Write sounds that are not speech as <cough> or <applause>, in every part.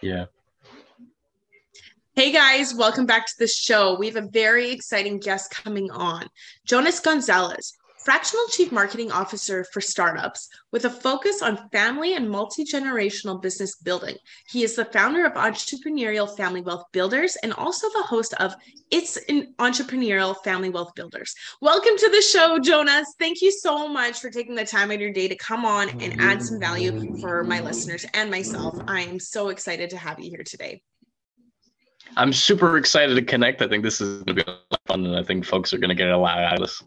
Yeah. Hey guys, welcome back to the show. We have a very exciting guest coming on, Jonas Gonzalez, fractional chief marketing officer for startups with a focus on family and multi generational business building. He is the founder of Entrepreneurial Family Wealth Builders and also the host of It's an Entrepreneurial Family Wealth Builders. Welcome to the show, Jonas. Thank you so much for taking the time out of your day to come on and add some value for my listeners and myself. I am so excited to have you here today. I'm super excited to connect. I think this is going to be fun, and I think folks are going to get a lot out of this.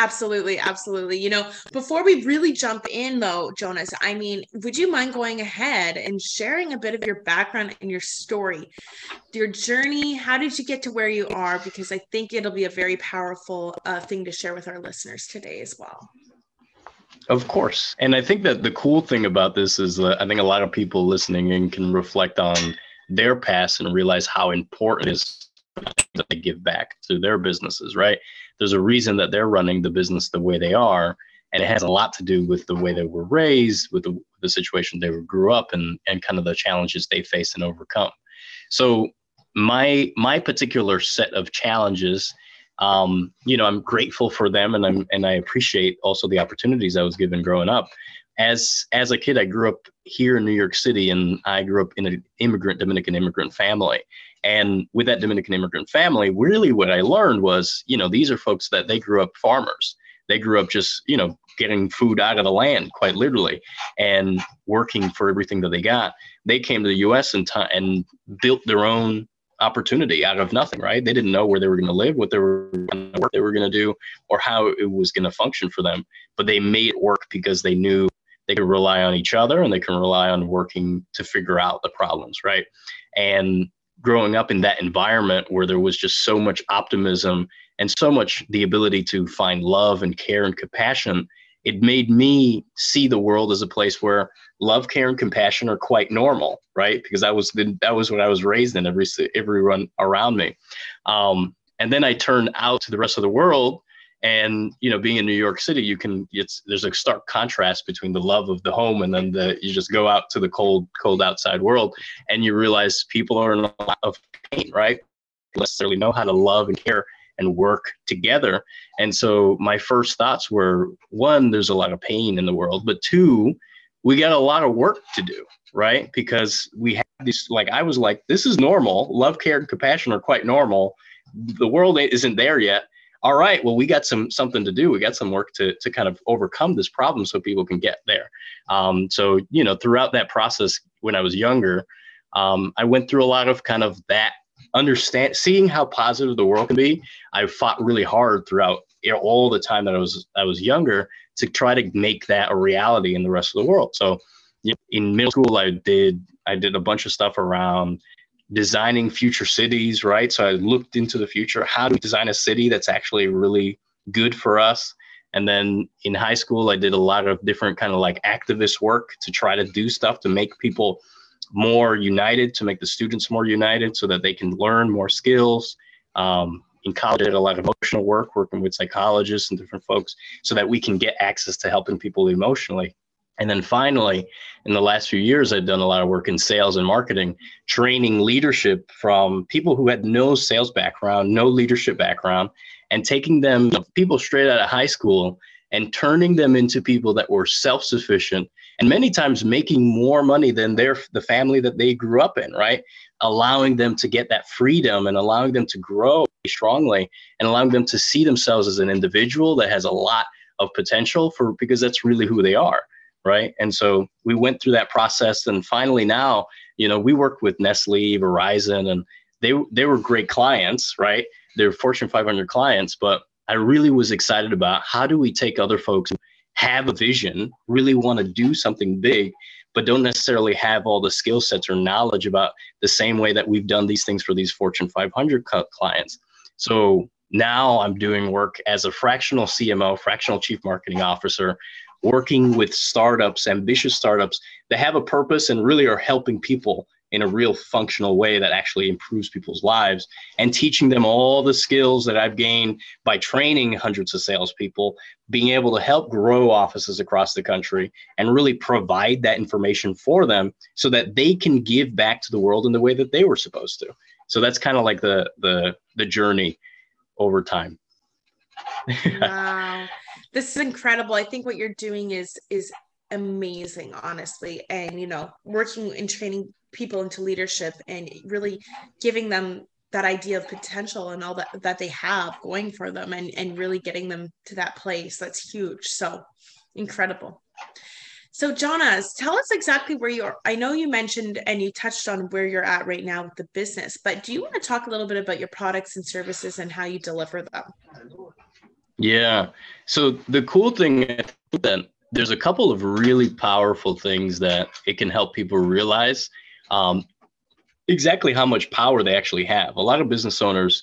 Absolutely, absolutely. You know, before we really jump in though, Jonas, I mean, would you mind going ahead and sharing a bit of your background and your story, your journey? How did you get to where you are? Because I think it'll be a very powerful uh, thing to share with our listeners today as well. Of course. And I think that the cool thing about this is that I think a lot of people listening in can reflect on their past and realize how important it is that they give back to their businesses, right? There's a reason that they're running the business the way they are and it has a lot to do with the way they were raised with the, the situation they grew up and and kind of the challenges they face and overcome. So my my particular set of challenges um, you know i'm grateful for them and i'm and i appreciate also the opportunities i was given growing up. As as a kid i grew up here in new york city and i grew up in an immigrant dominican immigrant family and with that Dominican immigrant family, really what I learned was, you know, these are folks that they grew up farmers. They grew up just, you know, getting food out of the land, quite literally, and working for everything that they got. They came to the U.S. and, t- and built their own opportunity out of nothing, right? They didn't know where they were going to live, what they were what they were going to do, or how it was going to function for them. But they made it work because they knew they could rely on each other and they can rely on working to figure out the problems, right? And growing up in that environment where there was just so much optimism and so much the ability to find love and care and compassion it made me see the world as a place where love care and compassion are quite normal right? Because that was the, that was what i was raised in every everyone around me. Um, and then i turned out to the rest of the world and you know being in new york city you can it's there's a stark contrast between the love of the home and then the you just go out to the cold cold outside world and you realize people are in a lot of pain right? Necessarily know how to love and care and work together. And so my first thoughts were one there's a lot of pain in the world but two we got a lot of work to do right? Because we have these like i was like this is normal. Love care and compassion are quite normal. The world isn't there yet all right, well, we got some something to do. We got some work to to kind of overcome this problem so people can get there. Um, so you know, throughout that process, when I was younger, um, I went through a lot of kind of that understand seeing how positive the world can be. I fought really hard throughout you know, all the time that I was I was younger to try to make that a reality in the rest of the world. So in middle school, I did I did a bunch of stuff around designing future cities, right? So I looked into the future. How do we design a city that's actually really good for us? And then in high school, I did a lot of different kind of like activist work to try to do stuff to make people more united, to make the students more united so that they can learn more skills. Um, in college, I did a lot of emotional work, working with psychologists and different folks so that we can get access to helping people emotionally. And then finally, in the last few years, I've done a lot of work in sales and marketing, training leadership from people who had no sales background, no leadership background, and taking them, people straight out of high school, and turning them into people that were self-sufficient and many times making more money than their the family that they grew up in, right? Allowing them to get that freedom and allowing them to grow strongly and allowing them to see themselves as an individual that has a lot of potential for because that's really who they are right? And so we went through that process, and finally now, you know, we worked with Nestle, Verizon, and they they were great clients, right? They're Fortune 500 clients, but I really was excited about how do we take other folks have a vision, really want to do something big, but don't necessarily have all the skill sets or knowledge about the same way that we've done these things for these Fortune 500 clients. So now I'm doing work as a fractional CMO, fractional chief marketing officer, working with startups, ambitious startups that have a purpose and really are helping people in a real functional way that actually improves people's lives and teaching them all the skills that I've gained by training hundreds of salespeople, being able to help grow offices across the country and really provide that information for them so that they can give back to the world in the way that they were supposed to. So that's kind of like the the the journey over time. <laughs> wow. This is incredible. I think what you're doing is is amazing, honestly. And you know, working and training people into leadership and really giving them that idea of potential and all that that they have going for them and and really getting them to that place that's huge so incredible so jonas tell us exactly where you are i know you mentioned and you touched on where you're at right now with the business but do you want to talk a little bit about your products and services and how you deliver them yeah so the cool thing that there's a couple of really powerful things that it can help people realize um, exactly how much power they actually have. A lot of business owners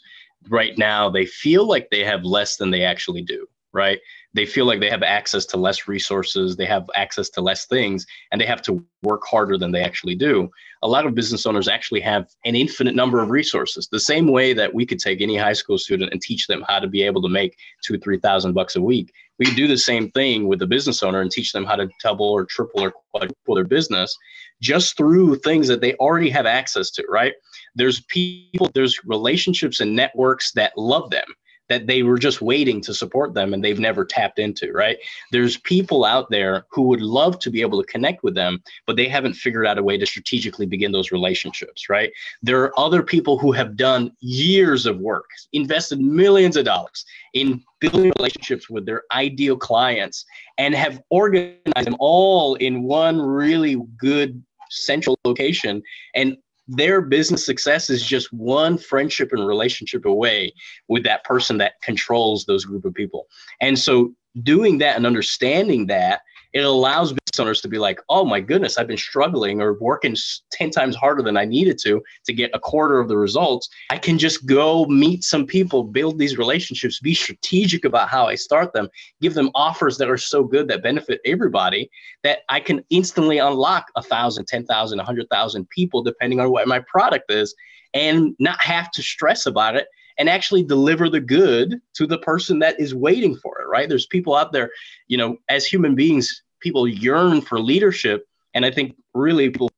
right now, they feel like they have less than they actually do, right? They feel like they have access to less resources, they have access to less things, and they have to work harder than they actually do. A lot of business owners actually have an infinite number of resources. The same way that we could take any high school student and teach them how to be able to make two, three thousand bucks a week. We do the same thing with the business owner and teach them how to double or triple or quadruple their business just through things that they already have access to, right? There's people, there's relationships and networks that love them that they were just waiting to support them and they've never tapped into, right? There's people out there who would love to be able to connect with them, but they haven't figured out a way to strategically begin those relationships, right? There are other people who have done years of work, invested millions of dollars in building relationships with their ideal clients and have organized them all in one really good central location and their business success is just one friendship and relationship away with that person that controls those group of people. And so doing that and understanding that it allows business owners to be like, oh my goodness, I've been struggling or working 10 times harder than I needed to to get a quarter of the results. I can just go meet some people, build these relationships, be strategic about how I start them, give them offers that are so good that benefit everybody that I can instantly unlock a thousand, ten thousand, a hundred thousand people, depending on what my product is, and not have to stress about it and actually deliver the good to the person that is waiting for it, right? There's people out there, you know, as human beings, people yearn for leadership. And I think really people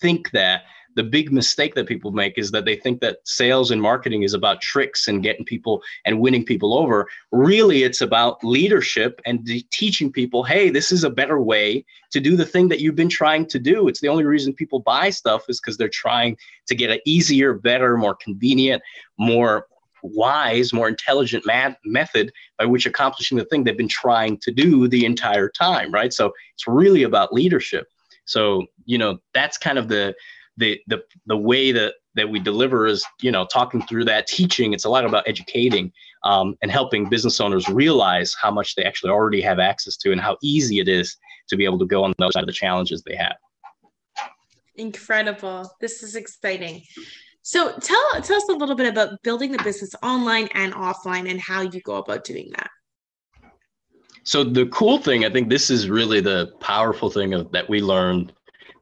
think that the big mistake that people make is that they think that sales and marketing is about tricks and getting people and winning people over. Really, it's about leadership and de- teaching people, hey, this is a better way to do the thing that you've been trying to do. It's the only reason people buy stuff is because they're trying to get an easier, better, more convenient, more wise, more intelligent method by which accomplishing the thing they've been trying to do the entire time, right? So it's really about leadership. So you know that's kind of the the the the way that that we deliver is you know talking through that teaching. It's a lot about educating um, and helping business owners realize how much they actually already have access to and how easy it is to be able to go on the other side of the challenges they have. Incredible. This is exciting. So tell tell us a little bit about building the business online and offline and how you go about doing that. So the cool thing, I think this is really the powerful thing of, that we learned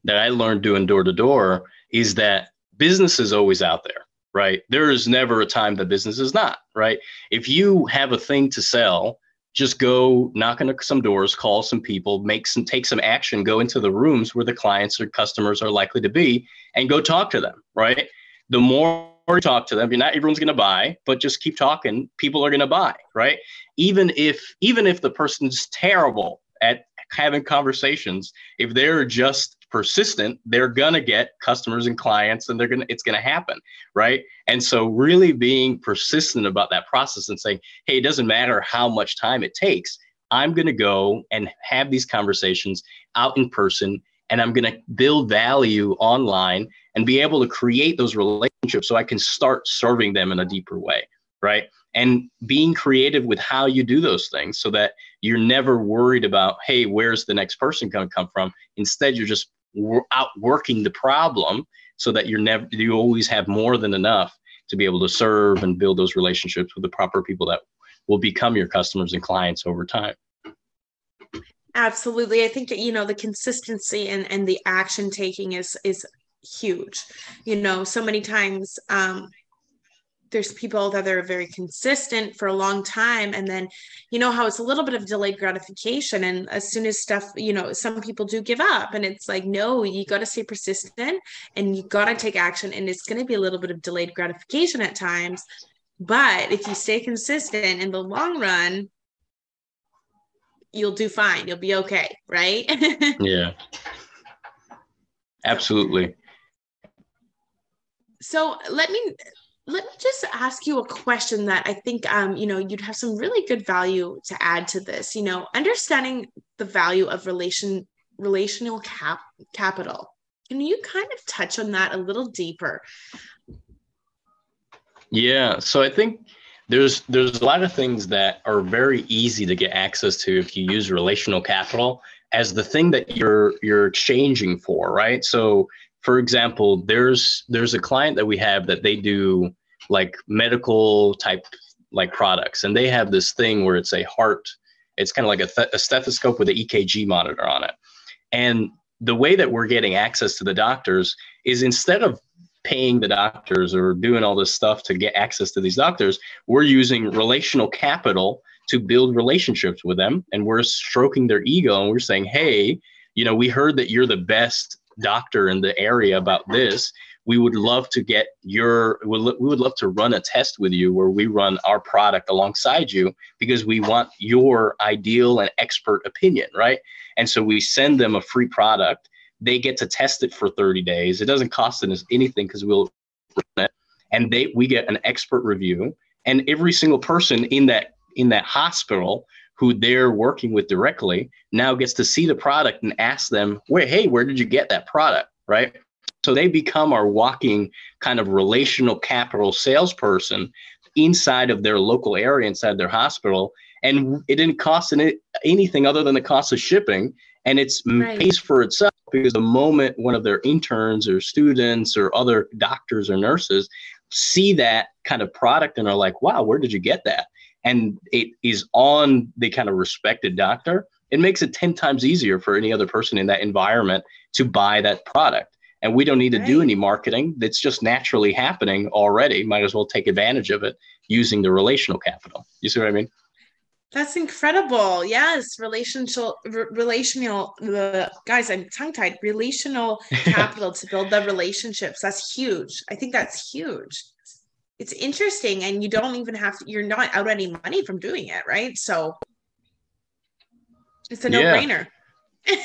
that I learned doing door to door is that business is always out there, right? There is never a time that business is not, right? If you have a thing to sell, just go knock on some doors, call some people, make some take some action, go into the rooms where the clients or customers are likely to be and go talk to them, right? The more you talk to them, not everyone's going to buy, but just keep talking. People are going to buy, right? Even if even if the person's terrible at having conversations, if they're just persistent, they're gonna get customers and clients, and they're gonna it's gonna happen, right? And so really being persistent about that process and saying, hey, it doesn't matter how much time it takes. I'm gonna go and have these conversations out in person and I'm going to build value online and be able to create those relationships so I can start serving them in a deeper way, right? And being creative with how you do those things so that you're never worried about, hey, where's the next person going to come from? Instead, you're just outworking the problem so that you're never you always have more than enough to be able to serve and build those relationships with the proper people that will become your customers and clients over time absolutely i think you know the consistency and and the action taking is is huge. You know so many times um there's people that are very consistent for a long time and then you know how it's a little bit of delayed gratification and as soon as stuff you know some people do give up and it's like no you got to stay persistent and you got to take action and it's going to be a little bit of delayed gratification at times. But if you stay consistent in the long run you'll do fine. You'll be okay right? <laughs> Yeah. Absolutely so let me let me just ask you a question that I think um, you know you'd have some really good value to add to this. You know, understanding the value of relation relational cap capital. Can you kind of touch on that a little deeper? Yeah, so I think there's there's a lot of things that are very easy to get access to if you use relational capital as the thing that you're you're exchanging for, right? So for example, there's there's a client that we have that they do like medical type like products, and they have this thing where it's a heart. It's kind of like a, th- a stethoscope with an EKG monitor on it, and the way that we're getting access to the doctors is instead of paying the doctors or doing all this stuff to get access to these doctors, we're using relational capital to build relationships with them. And we're stroking their ego and we're saying, hey, you know, we heard that you're the best doctor in the area about this we would love to get your we would love to run a test with you where we run our product alongside you because we want your ideal and expert opinion right? And so we send them a free product. They get to test it for 30 days. It doesn't cost them anything because we'll run it. And they we get an expert review. And every single person in that in that hospital who they're working with directly now gets to see the product and ask them, where, hey, where did you get that product? Right. So they become our walking kind of relational capital salesperson inside of their local area, inside their hospital. And it didn't cost any, anything other than the cost of shipping. And it's right. pays for itself because the moment one of their interns or students or other doctors or nurses see that kind of product and are like, wow, where did you get that? And it is on the kind of respected doctor, it makes it 10 times easier for any other person in that environment to buy that product. And we don't need to right. do any marketing. That's just naturally happening already. Might as well take advantage of it using the relational capital. You see what I mean? That's incredible. Yes, relational, relational. The guys, I'm tongue tied. Relational <laughs> capital to build the relationships. That's huge. I think that's huge it's interesting and you don't even have to, you're not out any money from doing it right? So it's a no-brainer. <laughs>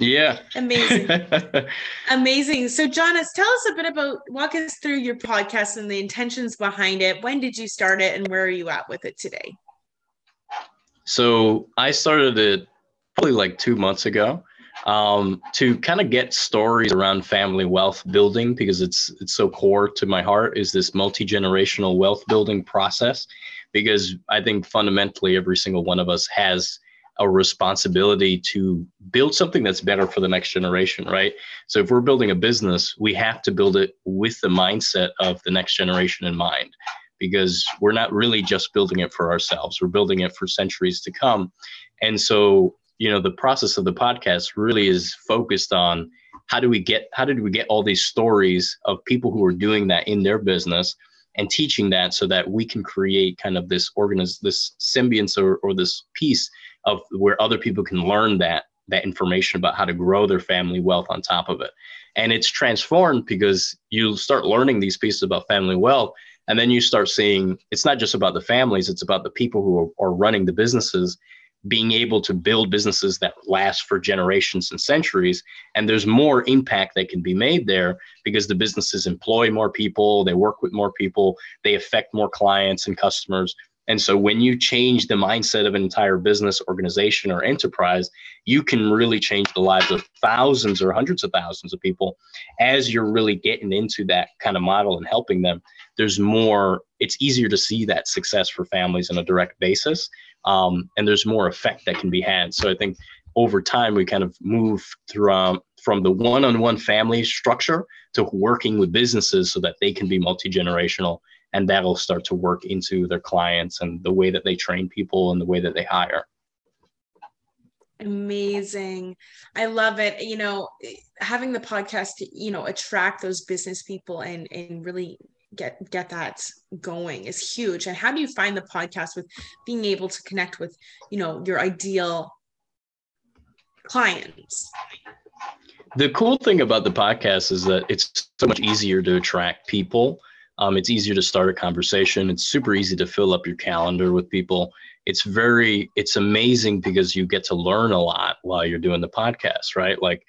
Yeah. Amazing. <laughs> Amazing. So jonas tell us a bit about walk us through your podcast and the intentions behind it. When did you start it and where are you at with it today? So i started it probably like two months ago um, to kind of get stories around family wealth building because it's it's so core to my heart is this multi-generational wealth building process because I think fundamentally every single one of us has a responsibility to build something that's better for the next generation, right? So if we're building a business, we have to build it with the mindset of the next generation in mind because we're not really just building it for ourselves, we're building it for centuries to come. And so you know the process of the podcast really is focused on how do we get how did we get all these stories of people who are doing that in their business and teaching that so that we can create kind of this organiz this symbionts or, or this piece of where other people can learn that that information about how to grow their family wealth on top of it. And it's transformed because you start learning these pieces about family wealth and then you start seeing it's not just about the families it's about the people who are, are running the businesses being able to build businesses that last for generations and centuries. And there's more impact that can be made there because the businesses employ more people, they work with more people, they affect more clients and customers. And so when you change the mindset of an entire business, organization, or enterprise, you can really change the lives of thousands or hundreds of thousands of people as you're really getting into that kind of model and helping them. There's more, it's easier to see that success for families on a direct basis um, and there's more effect that can be had. So I think over time we kind of move um, from the one-on-one family structure to working with businesses so that they can be multi-generational and that'll start to work into their clients and the way that they train people and the way that they hire. Amazing. I love it. You know having the podcast to, you know attract those business people and and really get get that going is huge. And how do you find the podcast with being able to connect with you know your ideal clients? The cool thing about the podcast is that it's so much easier to attract people. Um, it's easier to start a conversation. It's super easy to fill up your calendar with people. It's very it's amazing because you get to learn a lot while you're doing the podcast right? Like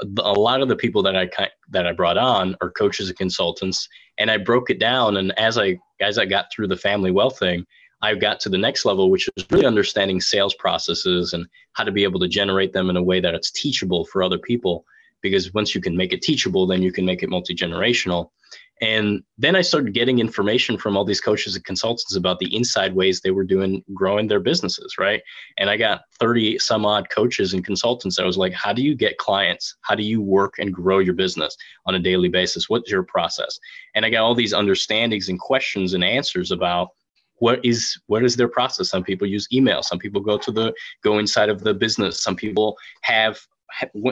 a lot of the people that I that I brought on are coaches and consultants, and I broke it down. And as I as I got through the family wealth thing, I got to the next level, which is really understanding sales processes and how to be able to generate them in a way that it's teachable for other people. Because once you can make it teachable, then you can make it multi generational. And then I started getting information from all these coaches and consultants about the inside ways they were doing growing their businesses, right? And I got 30 some odd coaches and consultants. I was like, how do you get clients? How do you work and grow your business on a daily basis? What's your process? And I got all these understandings and questions and answers about what is what is their process some people use email some people go to the go inside of the business some people have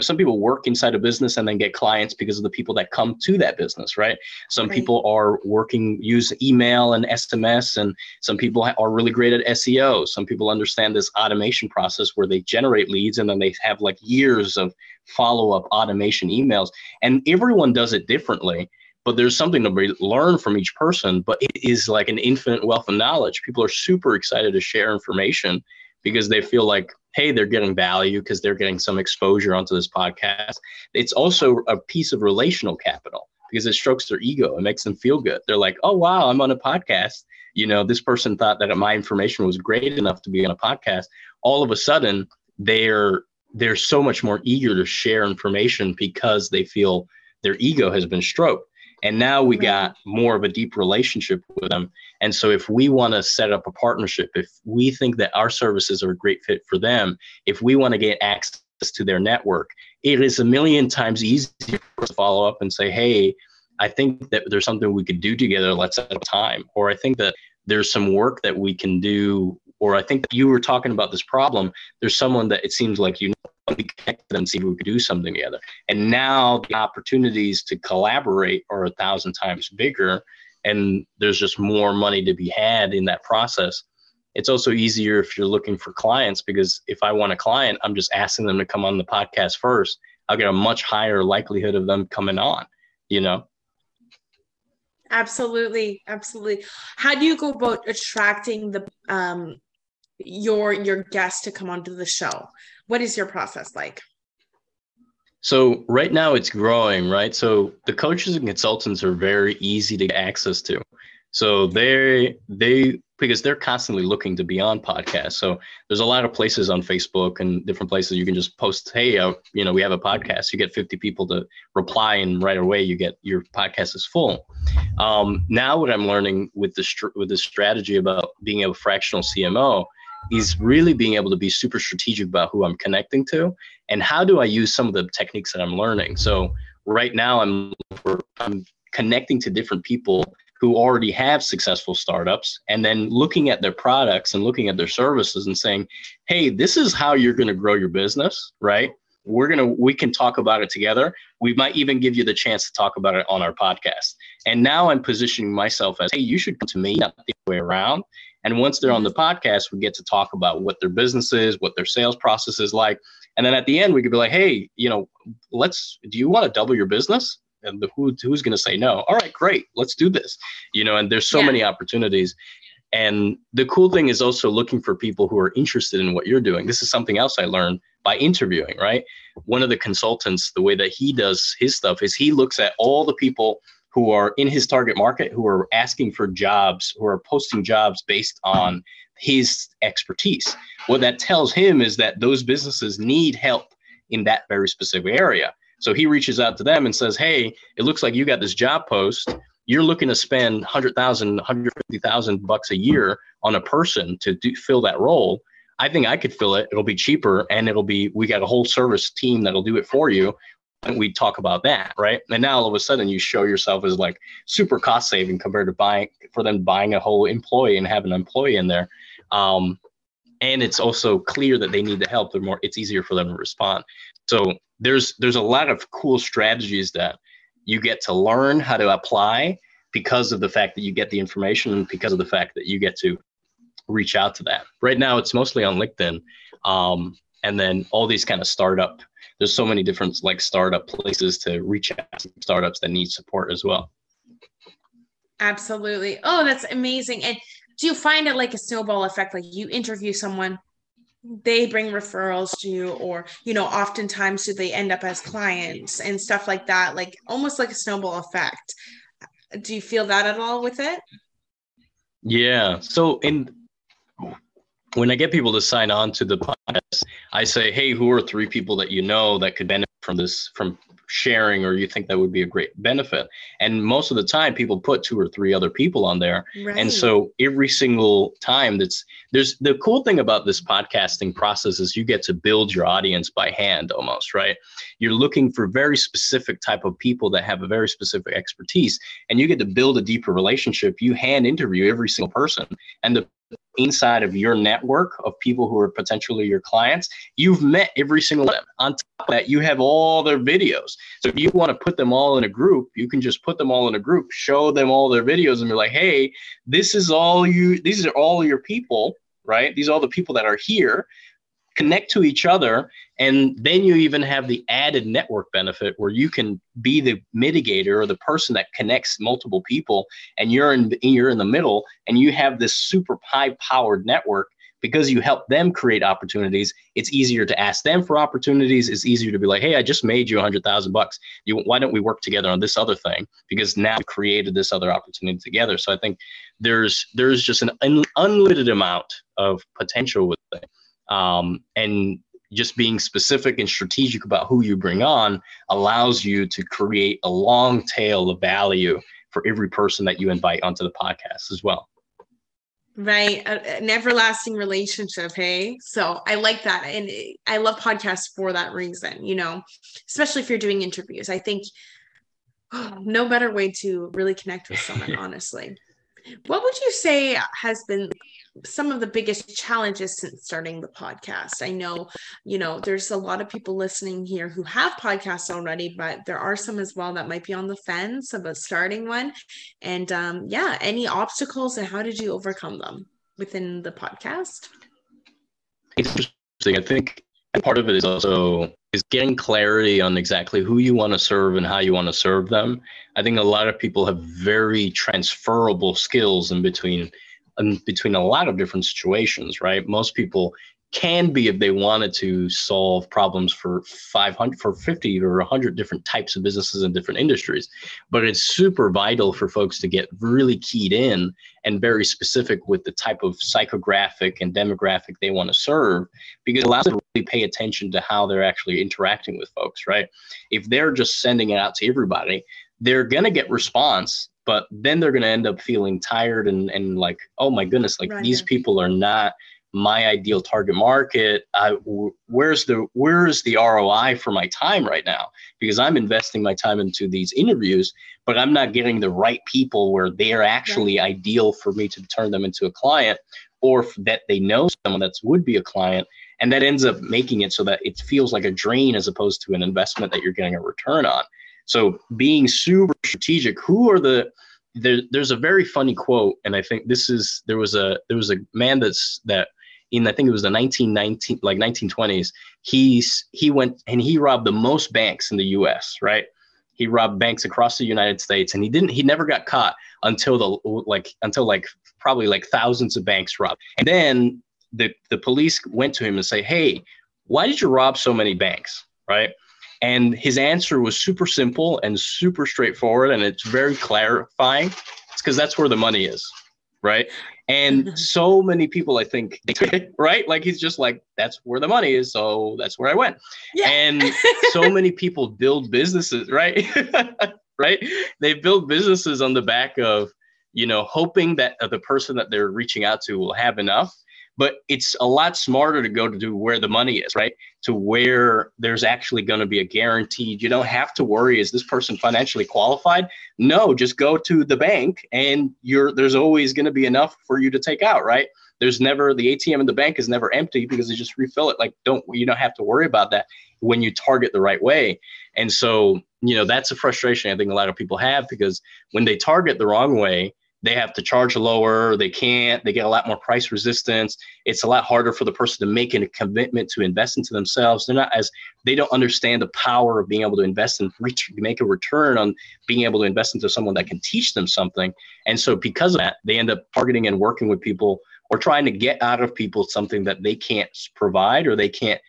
some people work inside a business and then get clients because of the people that come to that business right? Some right. people are working use email and sms and some people are really great at seo some people understand this automation process where they generate leads and then they have like years of follow-up automation emails. And everyone does it differently but there's something to learn from each person but it is like an infinite wealth of knowledge. People are super excited to share information because they feel like hey they're getting value because they're getting some exposure onto this podcast. It's also a piece of relational capital because it strokes their ego. It makes them feel good. They're like oh wow i'm on a podcast. You know this person thought that my information was great enough to be on a podcast. All of a sudden they're they're so much more eager to share information because they feel their ego has been stroked and now we got more of a deep relationship with them. And so if we want to set up a partnership, if we think that our services are a great fit for them, if we want to get access to their network, it is a million times easier to follow up and say, hey, I think that there's something we could do together. Let's set up time. Or I think that there's some work that we can do. Or I think that you were talking about this problem. There's someone that it seems like you know we connect them, see if we could do something together. And now the opportunities to collaborate are a thousand times bigger, and there's just more money to be had in that process. It's also easier if you're looking for clients because if I want a client, I'm just asking them to come on the podcast first. I'll get a much higher likelihood of them coming on, you know? Absolutely, absolutely. How do you go about attracting the um your your guests to come onto the show? What is your process like? So right now it's growing, right? So the coaches and consultants are very easy to get access to. So they they because they're constantly looking to be on podcasts. So there's a lot of places on Facebook and different places you can just post, hey, uh, you know, we have a podcast. You get 50 people to reply, and right away you get your podcast is full. Um, now what I'm learning with this with this strategy about being a fractional CMO is really being able to be super strategic about who I'm connecting to and how do I use some of the techniques that I'm learning. So right now I'm I'm connecting to different people who already have successful startups and then looking at their products and looking at their services and saying, "Hey, this is how you're going to grow your business, right?" We're going to we can talk about it together. We might even give you the chance to talk about it on our podcast. And now I'm positioning myself as, "Hey, you should come to me, not the other way around." And once they're on the mm-hmm. podcast, we get to talk about what their business is, what their sales process is like. And then at the end, we could be like, hey, you know, let's, do you want to double your business? And the, who, who's going to say no? All right, great, let's do this. You know, and there's so yeah. many opportunities. And the cool thing is also looking for people who are interested in what you're doing. This is something else I learned by interviewing, right? One of the consultants, the way that he does his stuff is he looks at all the people who are in his target market who are asking for jobs, who are posting jobs based on his expertise. What that tells him is that those businesses need help in that very specific area. So he reaches out to them and says, Hey, it looks like you got this job post. You're looking to spend 100,000, 150,000 bucks a year on a person to do, fill that role. I think I could fill it. It'll be cheaper and it'll be, we got a whole service team that'll do it for you. And we talk about that, right? And now all of a sudden you show yourself as like super cost saving compared to buying for them buying a whole employee and having an employee in there. Um, and it's also clear that they need the help. They're more, it's easier for them to respond. So there's there's a lot of cool strategies that you get to learn how to apply because of the fact that you get the information and because of the fact that you get to reach out to that. Right now, it's mostly on LinkedIn, um, and then all these kind of startup. There's so many different like startup places to reach out to startups that need support as well. Absolutely. Oh, that's amazing. And do you find it like a snowball effect? Like you interview someone, they bring referrals to you, or you know, oftentimes do they end up as clients and stuff like that? Like almost like a snowball effect. Do you feel that at all with it? Yeah. So in when I get people to sign on to the podcast, I say, "Hey, who are three people that you know that could benefit from this from sharing or you think that would be a great benefit? And most of the time people put two or three other people on there. Right. and so every single time that's there's the cool thing about this podcasting process is you get to build your audience by hand almost right? You're looking for very specific type of people that have a very specific expertise and you get to build a deeper relationship. You hand interview every single person and the inside of your network of people who are potentially your clients, you've met every single one. On top of that, you have all their videos. So if you want to put them all in a group, you can just put them all in a group, show them all their videos, and be like, hey, this is all you, these are all your people, right? These are all the people that are here connect to each other and then you even have the added network benefit where you can be the mitigator or the person that connects multiple people and you're in you're in the middle and you have this super high powered network. Because you help them create opportunities it's easier to ask them for opportunities. It's easier to be like hey i just made you a hundred thousand bucks. You why don't we work together on this other thing? Because now we created this other opportunity together. So i think there's there's just an un- unlimited amount of potential with it um, and just being specific and strategic about who you bring on allows you to create a long tail of value for every person that you invite onto the podcast as well. Right. An everlasting relationship. Hey. So I like that. And I love podcasts for that reason, you know, especially if you're doing interviews. I think oh, <gasps> no better way to really connect with someone, <laughs> honestly. What would you say has been some of the biggest challenges since starting the podcast. I know, you know, there's a lot of people listening here who have podcasts already, but there are some as well that might be on the fence about starting one. And um, yeah, any obstacles and how did you overcome them within the podcast? Interesting. I think part of it is also is getting clarity on exactly who you want to serve and how you want to serve them. I think a lot of people have very transferable skills in between in between a lot of different situations, right? Most people can be if they wanted to solve problems for 500 for 50 or 100 different types of businesses in different industries but it's super vital for folks to get really keyed in and very specific with the type of psychographic and demographic they want to serve because it allows them to really pay attention to how they're actually interacting with folks right if they're just sending it out to everybody they're going to get response but then they're going to end up feeling tired and, and like oh my goodness like right. these people are not my ideal target market I, where's the where's the roi for my time right now because i'm investing my time into these interviews but i'm not getting the right people where they're actually right. ideal for me to turn them into a client or that they know someone that would be a client and that ends up making it so that it feels like a drain as opposed to an investment that you're getting a return on so being super strategic, who are the there, there's a very funny quote, and I think this is there was a there was a man that's that in I think it was the 1919 like 1920s. He's he went and he robbed the most banks in the U.S. Right, he robbed banks across the United States, and he didn't he never got caught until the like until like probably like thousands of banks robbed, and then the the police went to him and say, hey, why did you rob so many banks? Right and his answer was super simple and super straightforward, and it's very clarifying. It's because that's where the money is, right? And <laughs> so many people, I think, <laughs> right? Like he's just like, that's where the money is, so that's where I went. Yeah. And <laughs> so many people build businesses, right? right? They build businesses on the back of, you know, hoping that uh, the person that they're reaching out to will have enough but it's a lot smarter to go to where the money is, right? To where there's actually going to be a guaranteed. You don't have to worry. Is this person financially qualified? No, just go to the bank, and you're there's always going to be enough for you to take out, right? There's never the ATM in the bank is never empty because they just refill it. Like don't you don't have to worry about that when you target the right way. And so you know that's a frustration I think a lot of people have because when they target the wrong way, they have to charge lower they can't they get a lot more price resistance. It's a lot harder for the person to make a commitment to invest into themselves. They're not as they don't understand the power of being able to invest and make a return on being able to invest into someone that can teach them something. And so because of that they end up targeting and working with people or trying to get out of people something that they can't provide or they can't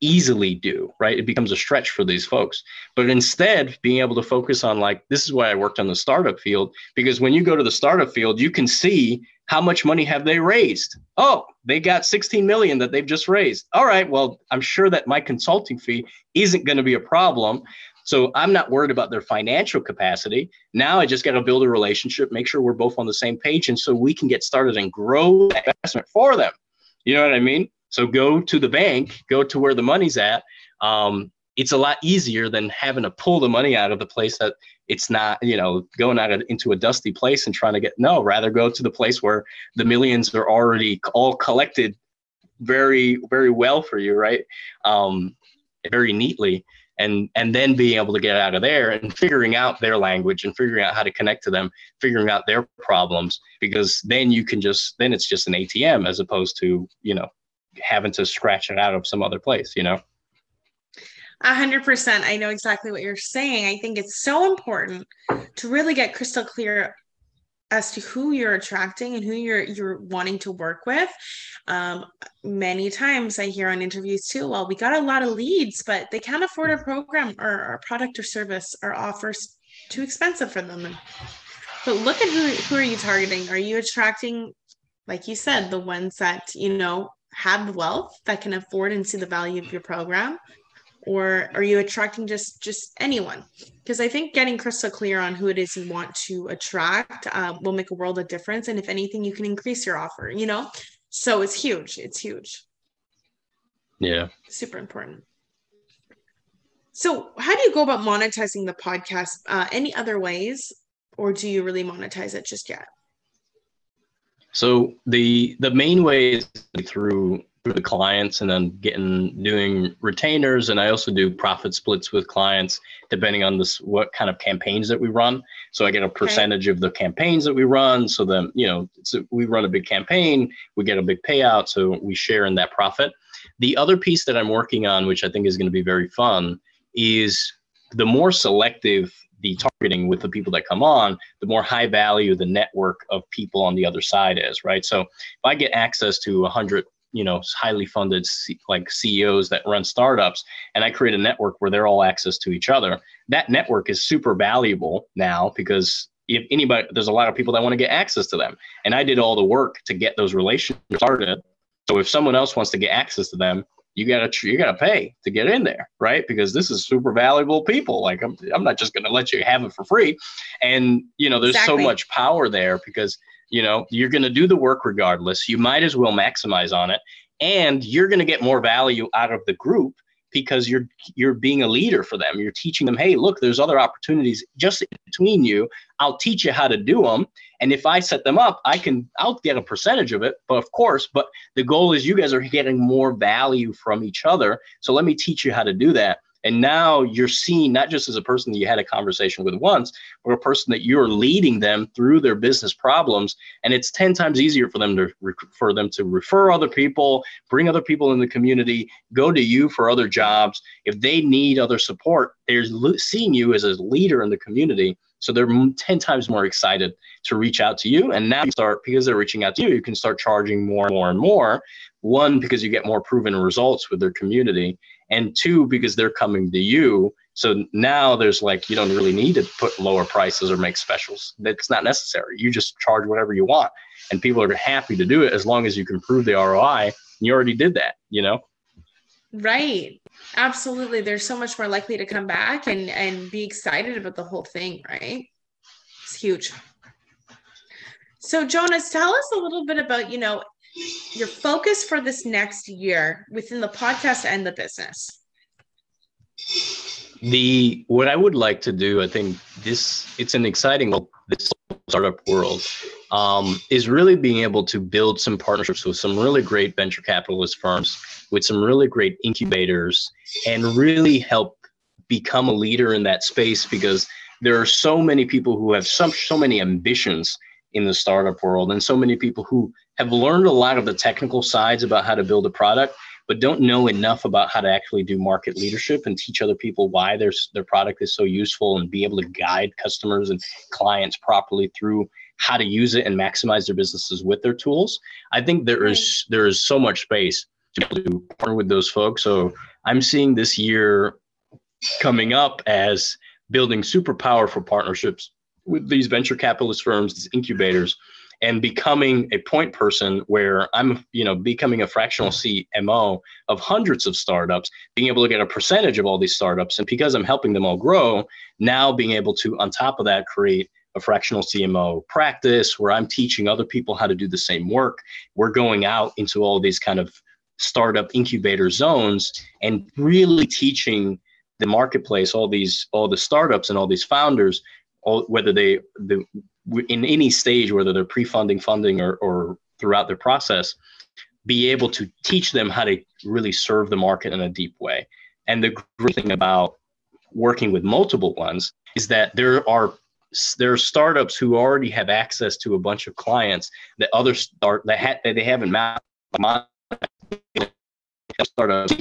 easily do, right? It becomes a stretch for these folks. But instead, being able to focus on like, this is why I worked on the startup field, because when you go to the startup field, you can see how much money have they raised. Oh, they got 16 million that they've just raised. All right, well, I'm sure that my consulting fee isn't going to be a problem. So I'm not worried about their financial capacity. Now I just got to build a relationship, make sure we're both on the same page, and so we can get started and grow investment for them. You know what I mean? So go to the bank, go to where the money's at. Um, it's a lot easier than having to pull the money out of the place that it's not, you know, going out into a dusty place and trying to get, no, rather go to the place where the millions are already all collected very, very well for you, right? Um, very neatly. And, and then being able to get out of there and figuring out their language and figuring out how to connect to them, figuring out their problems, because then you can just, then it's just an ATM as opposed to, you know, having to scratch it out of some other place, you know? A hundred percent. I know exactly what you're saying. I think it's so important to really get crystal clear as to who you're attracting and who you're you're wanting to work with. Um, many times I hear on interviews too, well, we got a lot of leads, but they can't afford a program or a product or service or offers too expensive for them. But look at who who are you targeting? Are you attracting, like you said, the ones that you know have wealth that can afford and see the value of your program? Or are you attracting just just anyone? Because i think getting crystal clear on who it is you want to attract uh, will make a world of difference. And if anything you can increase your offer you know? So it's huge it's huge. Yeah. Super important. So how do you go about monetizing the podcast? Uh, any other ways? Or do you really monetize it just yet so the the main way is through through the clients and then getting doing retainers and I also do profit splits with clients depending on this what kind of campaigns that we run. So I get a percentage okay. of the campaigns that we run. So then you know so we run a big campaign, we get a big payout, so we share in that profit. The other piece that I'm working on, which I think is going to be very fun, is the more selective the targeting with the people that come on, the more high value the network of people on the other side is, right? So if I get access to 100 you know highly funded like CEOs that run startups and I create a network where they're all access to each other that network is super valuable now because if anybody there's a lot of people that want to get access to them and I did all the work to get those relationships started so if someone else wants to get access to them you gotta you gotta pay to get in there, right? Because this is super valuable people. Like I'm I'm not just gonna let you have it for free. And you know, there's exactly. so much power there because you know you're gonna do the work regardless. You might as well maximize on it, and you're gonna get more value out of the group because you're you're being a leader for them you're teaching them hey look there's other opportunities just between you i'll teach you how to do them and if i set them up i can i'll get a percentage of it but of course but the goal is you guys are getting more value from each other so let me teach you how to do that and now you're seen not just as a person that you had a conversation with once, but a person that you're leading them through their business problems. And it's 10 times easier for them to for them to refer other people, bring other people in the community, go to you for other jobs. If they need other support, they're seeing you as a leader in the community. So they're 10 times more excited to reach out to you. And now you start, because they're reaching out to you, you can start charging more and more and more. One, because you get more proven results with their community. And two because they're coming to you. So now there's like you don't really need to put lower prices or make specials. That's not necessary. You just charge whatever you want. And people are happy to do it as long as you can prove the roi And you already did that you know right. Absolutely. They're so much more likely to come back and and be excited about the whole thing right? It's huge. So jonas tell us a little bit about you know your focus for this next year within the podcast and the business. The what i would like to do i think this it's an exciting this startup world um, is really being able to build some partnerships with some really great venture capitalist firms with some really great incubators and really help become a leader in that space because there are so many people who have some so many ambitions in the startup world and so many people who have learned a lot of the technical sides about how to build a product but don't know enough about how to actually do market leadership and teach other people why their, their product is so useful and be able to guide customers and clients properly through how to use it and maximize their businesses with their tools. I think there is there is so much space to partner with those folks. So I'm seeing this year coming up as building super powerful partnerships with these venture capitalist firms, these incubators, and becoming a point person where I'm, you know, becoming a fractional CMO of hundreds of startups, being able to get a percentage of all these startups. And because I'm helping them all grow, now being able to, on top of that, create a fractional CMO practice where I'm teaching other people how to do the same work. We're going out into all these kind of startup incubator zones and really teaching the marketplace, all these, all the startups and all these founders, all, whether they, the, in any stage, whether they're pre-funding, funding, or, or throughout their process, be able to teach them how to really serve the market in a deep way. And the great thing about working with multiple ones is that there are there are startups who already have access to a bunch of clients that other start that, ha- that they haven't mapped startups.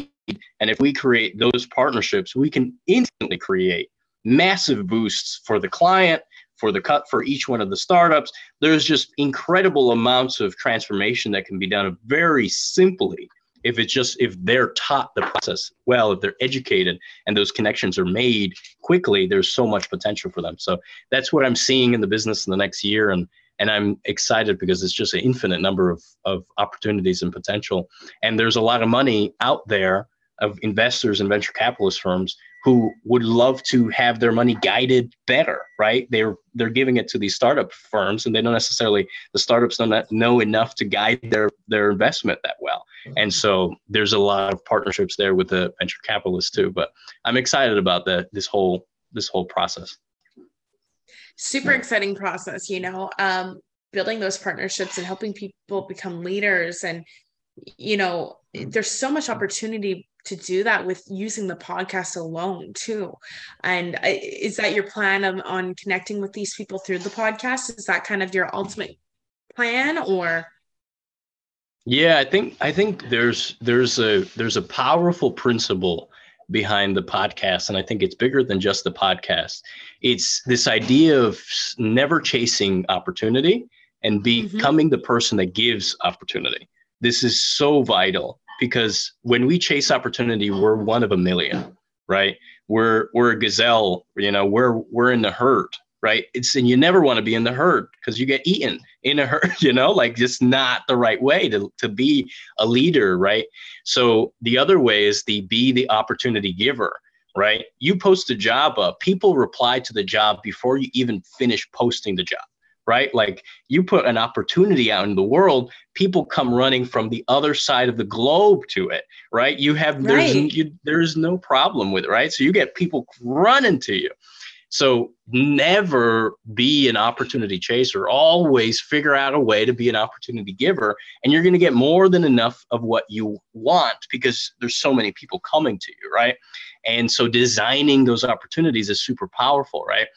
And if we create those partnerships, we can instantly create massive boosts for the client, for the cut for each one of the startups. There's just incredible amounts of transformation that can be done very simply if it's just if they're taught the process well if they're educated and those connections are made quickly there's so much potential for them. So that's what i'm seeing in the business in the next year. And and i'm excited because it's just an infinite number of, of opportunities and potential. And there's a lot of money out there of investors and venture capitalist firms who would love to have their money guided better right? They're they're giving it to these startup firms and they don't necessarily the startups don't know enough to guide their their investment that well. And so there's a lot of partnerships there with the venture capitalists too but i'm excited about that this whole this whole process. Super exciting process you know um building those partnerships and helping people become leaders and you know there's so much opportunity to do that with using the podcast alone too and is that your plan of, on connecting with these people through the podcast is that kind of your ultimate plan or yeah i think i think there's there's a there's a powerful principle behind the podcast and i think it's bigger than just the podcast it's this idea of never chasing opportunity and mm-hmm. becoming mm-hmm. the person that gives opportunity this is so vital because when we chase opportunity, we're one of a million, right? We're we're a gazelle, you know, we're we're in the herd, right? It's and you never want to be in the herd because you get eaten in a herd, <laughs> you know, like just not the right way to, to be a leader, right? So the other way is the be the opportunity giver, right? You post a job up, people reply to the job before you even finish posting the job right? Like you put an opportunity out in the world, people come running from the other side of the globe to it, right? You have there's right. you, there's no problem with it, right? So you get people running to you. So never be an opportunity chaser. Always figure out a way to be an opportunity giver, and you're going to get more than enough of what you want because there's so many people coming to you, right? And so designing those opportunities is super powerful, right?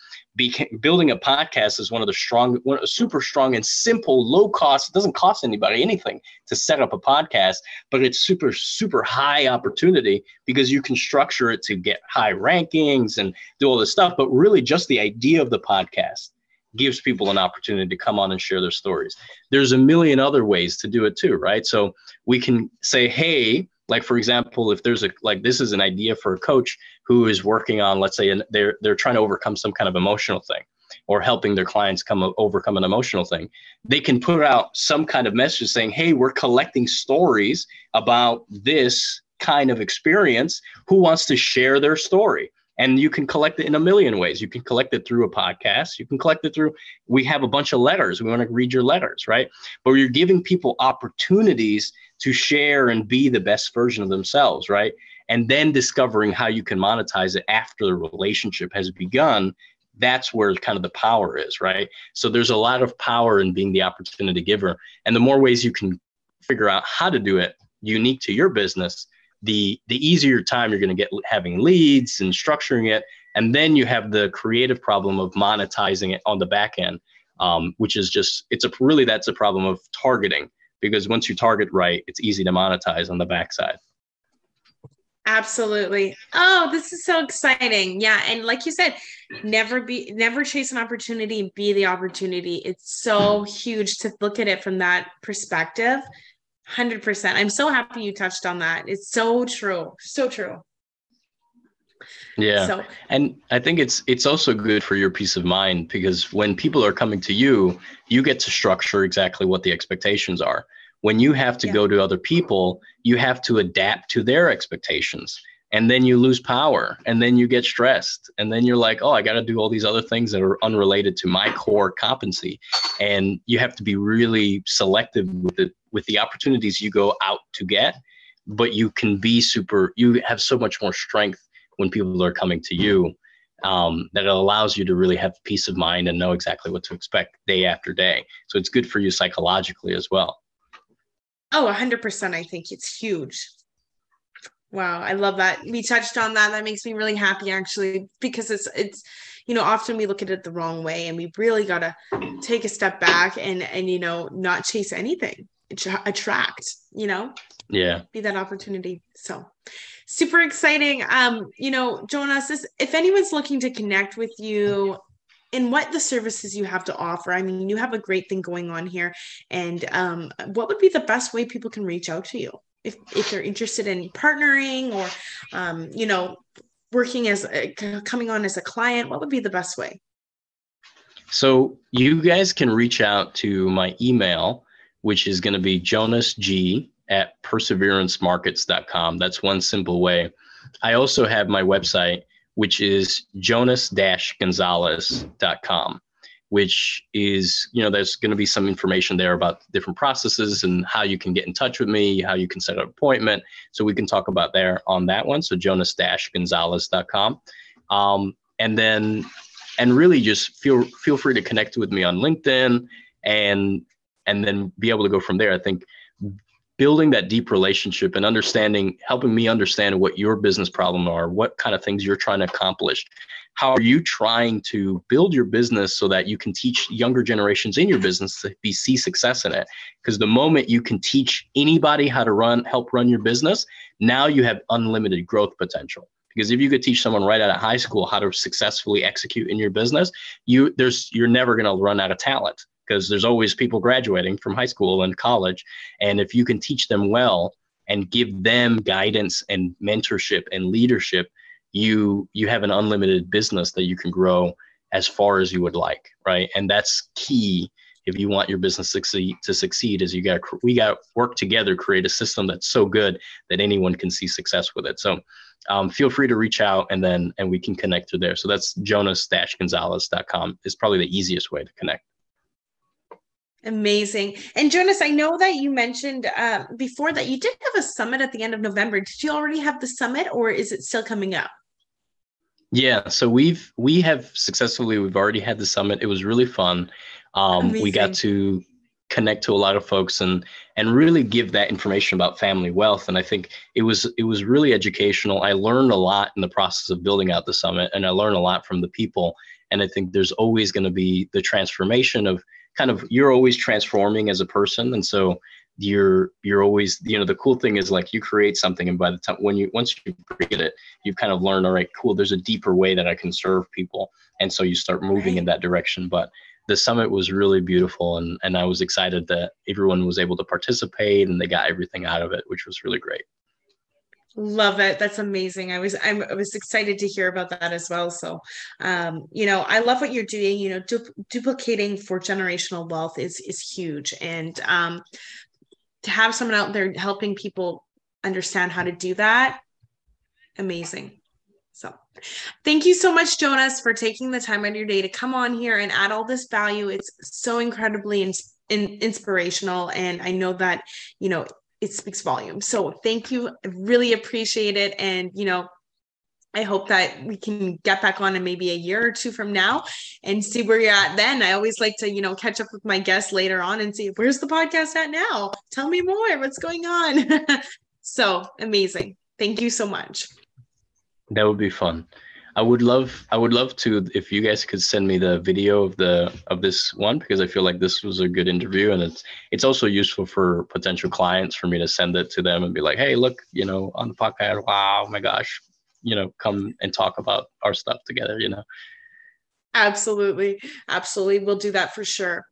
Building a podcast is one of the strong, one, super strong and simple, low cost. It doesn't cost anybody anything to set up a podcast, but it's super, super high opportunity because you can structure it to get high rankings and do all this stuff. But really, just the idea of the podcast gives people an opportunity to come on and share their stories. There's a million other ways to do it too, right? So we can say, hey, like for example if there's a like this is an idea for a coach who is working on let's say and they're they're trying to overcome some kind of emotional thing or helping their clients come overcome an emotional thing they can put out some kind of message saying hey we're collecting stories about this kind of experience who wants to share their story And you can collect it in a million ways. You can collect it through a podcast. You can collect it through, we have a bunch of letters. We want to read your letters, right? But you're giving people opportunities to share and be the best version of themselves, right? And then discovering how you can monetize it after the relationship has begun that's where kind of the power is, right? So there's a lot of power in being the opportunity giver. And the more ways you can figure out how to do it unique to your business, the the easier time you're going to get having leads and structuring it and then you have the creative problem of monetizing it on the back end um, which is just it's a really that's a problem of targeting because once you target right it's easy to monetize on the backside absolutely oh this is so exciting yeah and like you said never be never chase an opportunity be the opportunity it's so huge to look at it from that perspective 100%. I'm so happy you touched on that. It's so true. So true. Yeah. So, and I think it's it's also good for your peace of mind because when people are coming to you, you get to structure exactly what the expectations are. When you have to yeah. go to other people, you have to adapt to their expectations. And then you lose power and then you get stressed. And then you're like, oh, I got to do all these other things that are unrelated to my core competency. And you have to be really selective with it with the opportunities you go out to get, but you can be super, you have so much more strength when people are coming to you um, that it allows you to really have peace of mind and know exactly what to expect day after day. So it's good for you psychologically as well. Oh, 100%. I think it's huge. Wow, I love that. We touched on that. That makes me really happy actually because it's it's you know often we look at it the wrong way and we really got to take a step back and and you know not chase anything attract you know? Yeah. Be that opportunity. So super exciting. Um you know jonas this, if anyone's looking to connect with you and what the services you have to offer i mean you have a great thing going on here and um what would be the best way people can reach out to you? If if they're interested in partnering or um you know working as a, coming on as a client what would be the best way? So you guys can reach out to my email which is going to be Jonas G at perseverancemarkets.com. That's one simple way. I also have my website, which is jonas-gonzalez.com, which is, you know, there's going to be some information there about different processes and how you can get in touch with me, how you can set up an appointment. So we can talk about there on that one. So jonas-gonzalez.com. Um, and then, and really just feel, feel free to connect with me on LinkedIn and and then be able to go from there. I think building that deep relationship and understanding, helping me understand what your business problem are, what kind of things you're trying to accomplish. How are you trying to build your business so that you can teach younger generations in your business to be see success in it? Because the moment you can teach anybody how to run, help run your business, now you have unlimited growth potential because if you could teach someone right out of high school how to successfully execute in your business you there's you're never going to run out of talent because there's always people graduating from high school and college. And if you can teach them well and give them guidance and mentorship and leadership, you you have an unlimited business that you can grow as far as you would like, right? And that's key if you want your business succeed, to succeed is you got we got work together create a system that's so good that anyone can see success with it so um, feel free to reach out and then and we can connect through there so that's jonas-gonzalez.com is probably the easiest way to connect Amazing. And Jonas, I know that you mentioned uh, before that you did have a summit at the end of November. Did you already have the summit or is it still coming up? Yeah, so we've we have successfully we've already had the summit. It was really fun. Um, we got to connect to a lot of folks and and really give that information about family wealth. And I think it was it was really educational. I learned a lot in the process of building out the summit, and I learned a lot from the people. And I think there's always going to be the transformation of kind of you're always transforming as a person. And so you're you're always you know the cool thing is like you create something and by the time when you once you create it you've kind of learned all right cool there's a deeper way that i can serve people. And so you start moving right. in that direction. But the summit was really beautiful. And and i was excited that everyone was able to participate and they got everything out of it which was really great Love it. That's amazing. I was I'm, I was excited to hear about that as well. So, um, you know, I love what you're doing. You know, du- duplicating for generational wealth is is huge, and um, to have someone out there helping people understand how to do that, amazing. So, thank you so much, Jonas, for taking the time out of your day to come on here and add all this value. It's so incredibly in, in, inspirational. And I know that, you know, it speaks volumes. So, thank you. I really appreciate it. And, you know, I hope that we can get back on in maybe a year or two from now and see where you're at then. I always like to, you know, catch up with my guests later on and see where's the podcast at now? Tell me more. What's going on? <laughs> so amazing. Thank you so much. That would be fun. I would love I would love to if you guys could send me the video of the of this one because I feel like this was a good interview and it's it's also useful for potential clients for me to send it to them and be like, hey, look, you know, on the podcast, wow, oh my gosh, you know come and talk about our stuff together you know? Absolutely. Absolutely. We'll do that for sure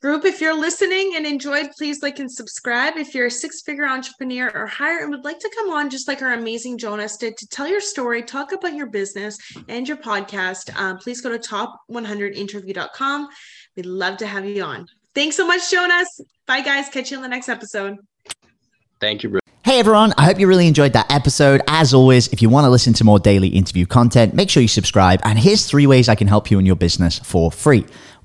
group. If you're listening and enjoyed please like and subscribe. If you're a six figure entrepreneur or higher and would like to come on just like our amazing jonas did to tell your story talk about your business and your podcast um, please go to top100interview.com we'd love to have you on. Thanks so much jonas. Bye guys. Catch you in the next episode. Thank you bro Hey everyone, I hope you really enjoyed that episode. As always, if you want to listen to more daily interview content, make sure you subscribe. And here's three ways I can help you in your business for free.